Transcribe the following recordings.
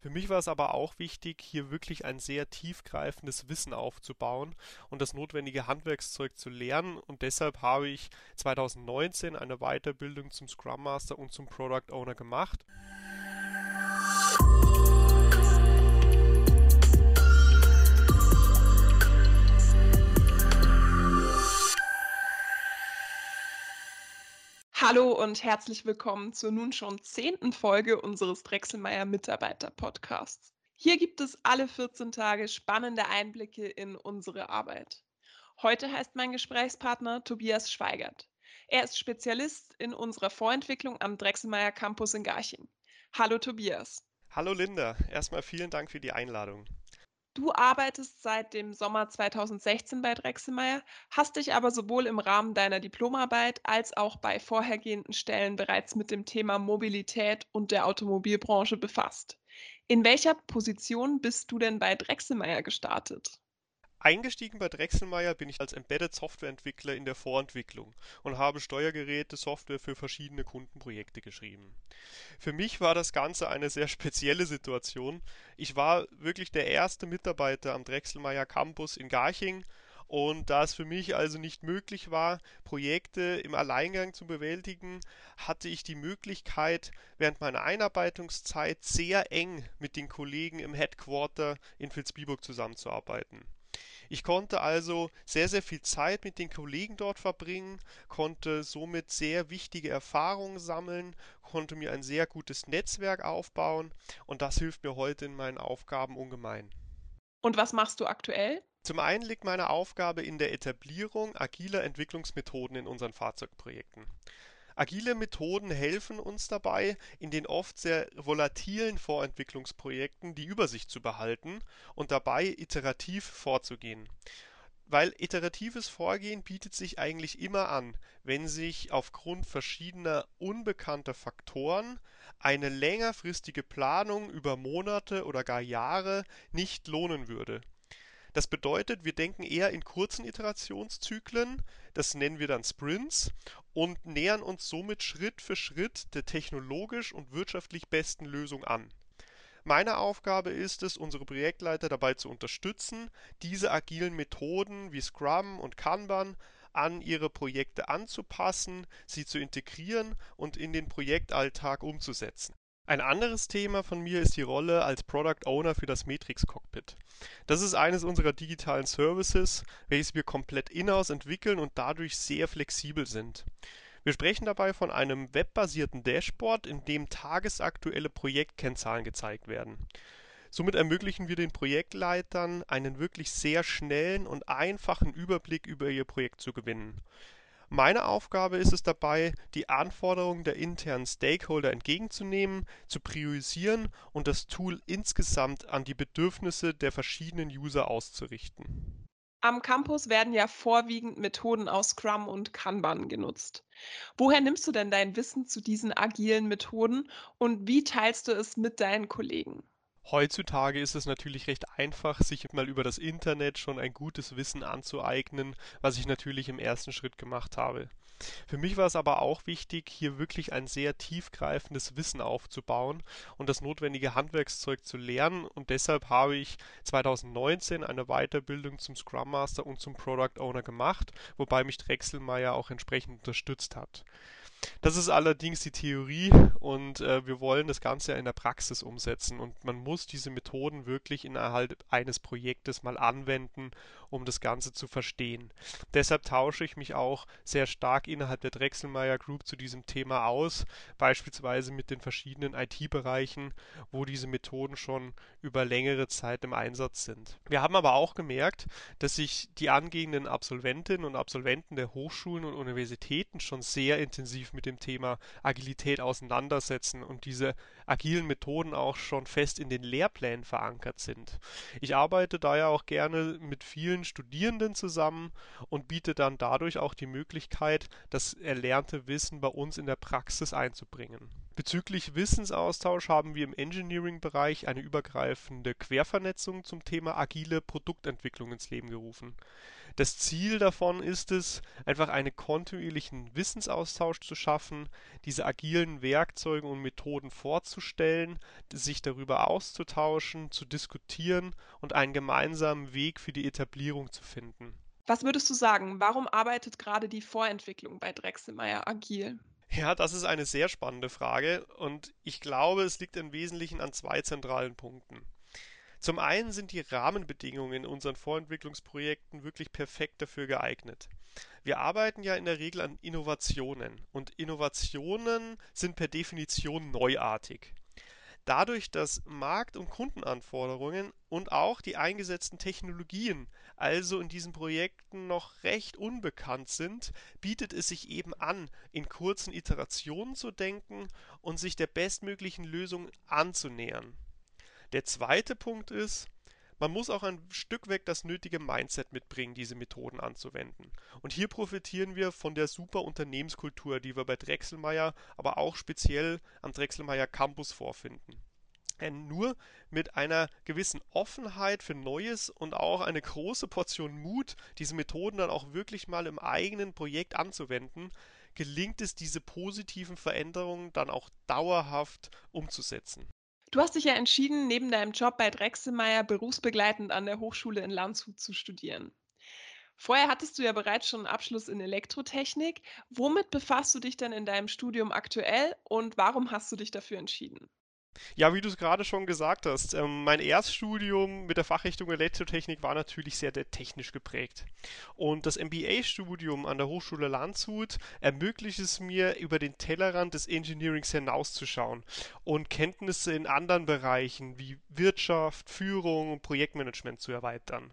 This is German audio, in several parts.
Für mich war es aber auch wichtig, hier wirklich ein sehr tiefgreifendes Wissen aufzubauen und das notwendige Handwerkszeug zu lernen und deshalb habe ich 2019 eine Weiterbildung zum Scrum Master und zum Product Owner gemacht. Hallo und herzlich willkommen zur nun schon zehnten Folge unseres Drechselmeier Mitarbeiter Podcasts. Hier gibt es alle 14 Tage spannende Einblicke in unsere Arbeit. Heute heißt mein Gesprächspartner Tobias Schweigert. Er ist Spezialist in unserer Vorentwicklung am Drechselmeier Campus in Garching. Hallo Tobias. Hallo Linda, erstmal vielen Dank für die Einladung. Du arbeitest seit dem Sommer 2016 bei Drechselmeier, hast dich aber sowohl im Rahmen deiner Diplomarbeit als auch bei vorhergehenden Stellen bereits mit dem Thema Mobilität und der Automobilbranche befasst. In welcher Position bist du denn bei Drechselmeier gestartet? Eingestiegen bei Drechselmeier bin ich als Embedded Softwareentwickler in der Vorentwicklung und habe Steuergeräte Software für verschiedene Kundenprojekte geschrieben. Für mich war das Ganze eine sehr spezielle Situation. Ich war wirklich der erste Mitarbeiter am Drechselmeier Campus in Garching und da es für mich also nicht möglich war, Projekte im Alleingang zu bewältigen, hatte ich die Möglichkeit, während meiner Einarbeitungszeit sehr eng mit den Kollegen im Headquarter in Vilsbiburg zusammenzuarbeiten. Ich konnte also sehr, sehr viel Zeit mit den Kollegen dort verbringen, konnte somit sehr wichtige Erfahrungen sammeln, konnte mir ein sehr gutes Netzwerk aufbauen und das hilft mir heute in meinen Aufgaben ungemein. Und was machst du aktuell? Zum einen liegt meine Aufgabe in der Etablierung agiler Entwicklungsmethoden in unseren Fahrzeugprojekten. Agile Methoden helfen uns dabei, in den oft sehr volatilen Vorentwicklungsprojekten die Übersicht zu behalten und dabei iterativ vorzugehen. Weil iteratives Vorgehen bietet sich eigentlich immer an, wenn sich aufgrund verschiedener unbekannter Faktoren eine längerfristige Planung über Monate oder gar Jahre nicht lohnen würde. Das bedeutet, wir denken eher in kurzen Iterationszyklen, das nennen wir dann Sprints, und nähern uns somit Schritt für Schritt der technologisch und wirtschaftlich besten Lösung an. Meine Aufgabe ist es, unsere Projektleiter dabei zu unterstützen, diese agilen Methoden wie Scrum und Kanban an ihre Projekte anzupassen, sie zu integrieren und in den Projektalltag umzusetzen. Ein anderes Thema von mir ist die Rolle als Product Owner für das Matrix Cockpit. Das ist eines unserer digitalen Services, welches wir komplett in-house entwickeln und dadurch sehr flexibel sind. Wir sprechen dabei von einem webbasierten Dashboard, in dem tagesaktuelle Projektkennzahlen gezeigt werden. Somit ermöglichen wir den Projektleitern einen wirklich sehr schnellen und einfachen Überblick über ihr Projekt zu gewinnen. Meine Aufgabe ist es dabei, die Anforderungen der internen Stakeholder entgegenzunehmen, zu priorisieren und das Tool insgesamt an die Bedürfnisse der verschiedenen User auszurichten. Am Campus werden ja vorwiegend Methoden aus Scrum und Kanban genutzt. Woher nimmst du denn dein Wissen zu diesen agilen Methoden und wie teilst du es mit deinen Kollegen? Heutzutage ist es natürlich recht einfach, sich mal über das Internet schon ein gutes Wissen anzueignen, was ich natürlich im ersten Schritt gemacht habe. Für mich war es aber auch wichtig, hier wirklich ein sehr tiefgreifendes Wissen aufzubauen und das notwendige Handwerkszeug zu lernen und deshalb habe ich 2019 eine Weiterbildung zum Scrum Master und zum Product Owner gemacht, wobei mich Drechselmeier auch entsprechend unterstützt hat. Das ist allerdings die Theorie und äh, wir wollen das Ganze in der Praxis umsetzen und man muss diese Methoden wirklich innerhalb eines Projektes mal anwenden, um das Ganze zu verstehen. Deshalb tausche ich mich auch sehr stark innerhalb der Drechselmeier Group zu diesem Thema aus, beispielsweise mit den verschiedenen IT-Bereichen, wo diese Methoden schon über längere Zeit im Einsatz sind. Wir haben aber auch gemerkt, dass sich die angehenden Absolventinnen und Absolventen der Hochschulen und Universitäten schon sehr intensiv intensiv mit dem Thema Agilität auseinandersetzen und diese agilen Methoden auch schon fest in den Lehrplänen verankert sind. Ich arbeite daher auch gerne mit vielen Studierenden zusammen und biete dann dadurch auch die Möglichkeit, das erlernte Wissen bei uns in der Praxis einzubringen. Bezüglich Wissensaustausch haben wir im Engineering-Bereich eine übergreifende Quervernetzung zum Thema agile Produktentwicklung ins Leben gerufen. Das Ziel davon ist es, einfach einen kontinuierlichen Wissensaustausch zu schaffen, diese agilen Werkzeuge und Methoden vorzustellen, sich darüber auszutauschen, zu diskutieren und einen gemeinsamen Weg für die Etablierung zu finden. Was würdest du sagen, warum arbeitet gerade die Vorentwicklung bei Drechselmeier agil? Ja, das ist eine sehr spannende Frage und ich glaube, es liegt im Wesentlichen an zwei zentralen Punkten. Zum einen sind die Rahmenbedingungen in unseren Vorentwicklungsprojekten wirklich perfekt dafür geeignet. Wir arbeiten ja in der Regel an Innovationen und Innovationen sind per Definition neuartig. Dadurch, dass Markt- und Kundenanforderungen und auch die eingesetzten Technologien also in diesen Projekten noch recht unbekannt sind, bietet es sich eben an, in kurzen Iterationen zu denken und sich der bestmöglichen Lösung anzunähern. Der zweite Punkt ist, man muss auch ein Stück weg das nötige Mindset mitbringen, diese Methoden anzuwenden. Und hier profitieren wir von der super Unternehmenskultur, die wir bei Drechselmeier, aber auch speziell am Drechselmeier Campus vorfinden. Denn nur mit einer gewissen Offenheit für Neues und auch eine große Portion Mut, diese Methoden dann auch wirklich mal im eigenen Projekt anzuwenden, gelingt es, diese positiven Veränderungen dann auch dauerhaft umzusetzen. Du hast dich ja entschieden, neben deinem Job bei Drechselmeier berufsbegleitend an der Hochschule in Landshut zu studieren. Vorher hattest du ja bereits schon einen Abschluss in Elektrotechnik. Womit befasst du dich denn in deinem Studium aktuell und warum hast du dich dafür entschieden? Ja, wie du es gerade schon gesagt hast, ähm, mein Erststudium mit der Fachrichtung Elektrotechnik war natürlich sehr technisch geprägt. Und das MBA-Studium an der Hochschule Landshut ermöglicht es mir, über den Tellerrand des Engineerings hinauszuschauen und Kenntnisse in anderen Bereichen wie Wirtschaft, Führung und Projektmanagement zu erweitern.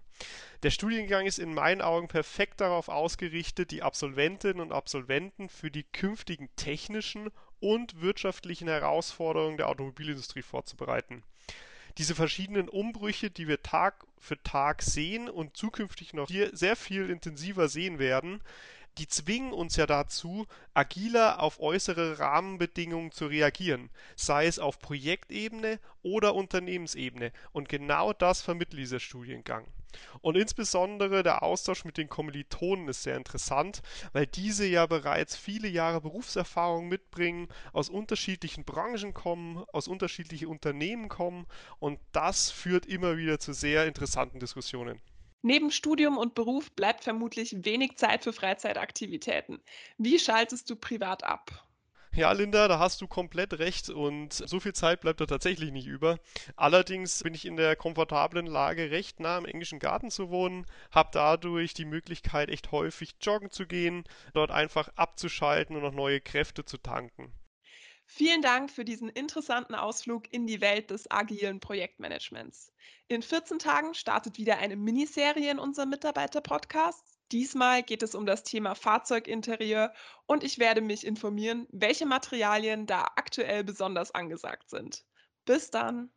Der Studiengang ist in meinen Augen perfekt darauf ausgerichtet, die Absolventinnen und Absolventen für die künftigen technischen und wirtschaftlichen Herausforderungen der Automobilindustrie vorzubereiten. Diese verschiedenen Umbrüche, die wir Tag für Tag sehen und zukünftig noch sehr viel intensiver sehen werden, die zwingen uns ja dazu, agiler auf äußere Rahmenbedingungen zu reagieren, sei es auf Projektebene oder Unternehmensebene. Und genau das vermittelt dieser Studiengang. Und insbesondere der Austausch mit den Kommilitonen ist sehr interessant, weil diese ja bereits viele Jahre Berufserfahrung mitbringen, aus unterschiedlichen Branchen kommen, aus unterschiedlichen Unternehmen kommen und das führt immer wieder zu sehr interessanten Diskussionen. Neben Studium und Beruf bleibt vermutlich wenig Zeit für Freizeitaktivitäten. Wie schaltest du privat ab? Ja, Linda, da hast du komplett recht und so viel Zeit bleibt da tatsächlich nicht über. Allerdings bin ich in der komfortablen Lage, recht nah im englischen Garten zu wohnen, habe dadurch die Möglichkeit, echt häufig joggen zu gehen, dort einfach abzuschalten und noch neue Kräfte zu tanken. Vielen Dank für diesen interessanten Ausflug in die Welt des agilen Projektmanagements. In 14 Tagen startet wieder eine Miniserie in unserem Mitarbeiter-Podcast. Diesmal geht es um das Thema Fahrzeuginterieur und ich werde mich informieren, welche Materialien da aktuell besonders angesagt sind. Bis dann!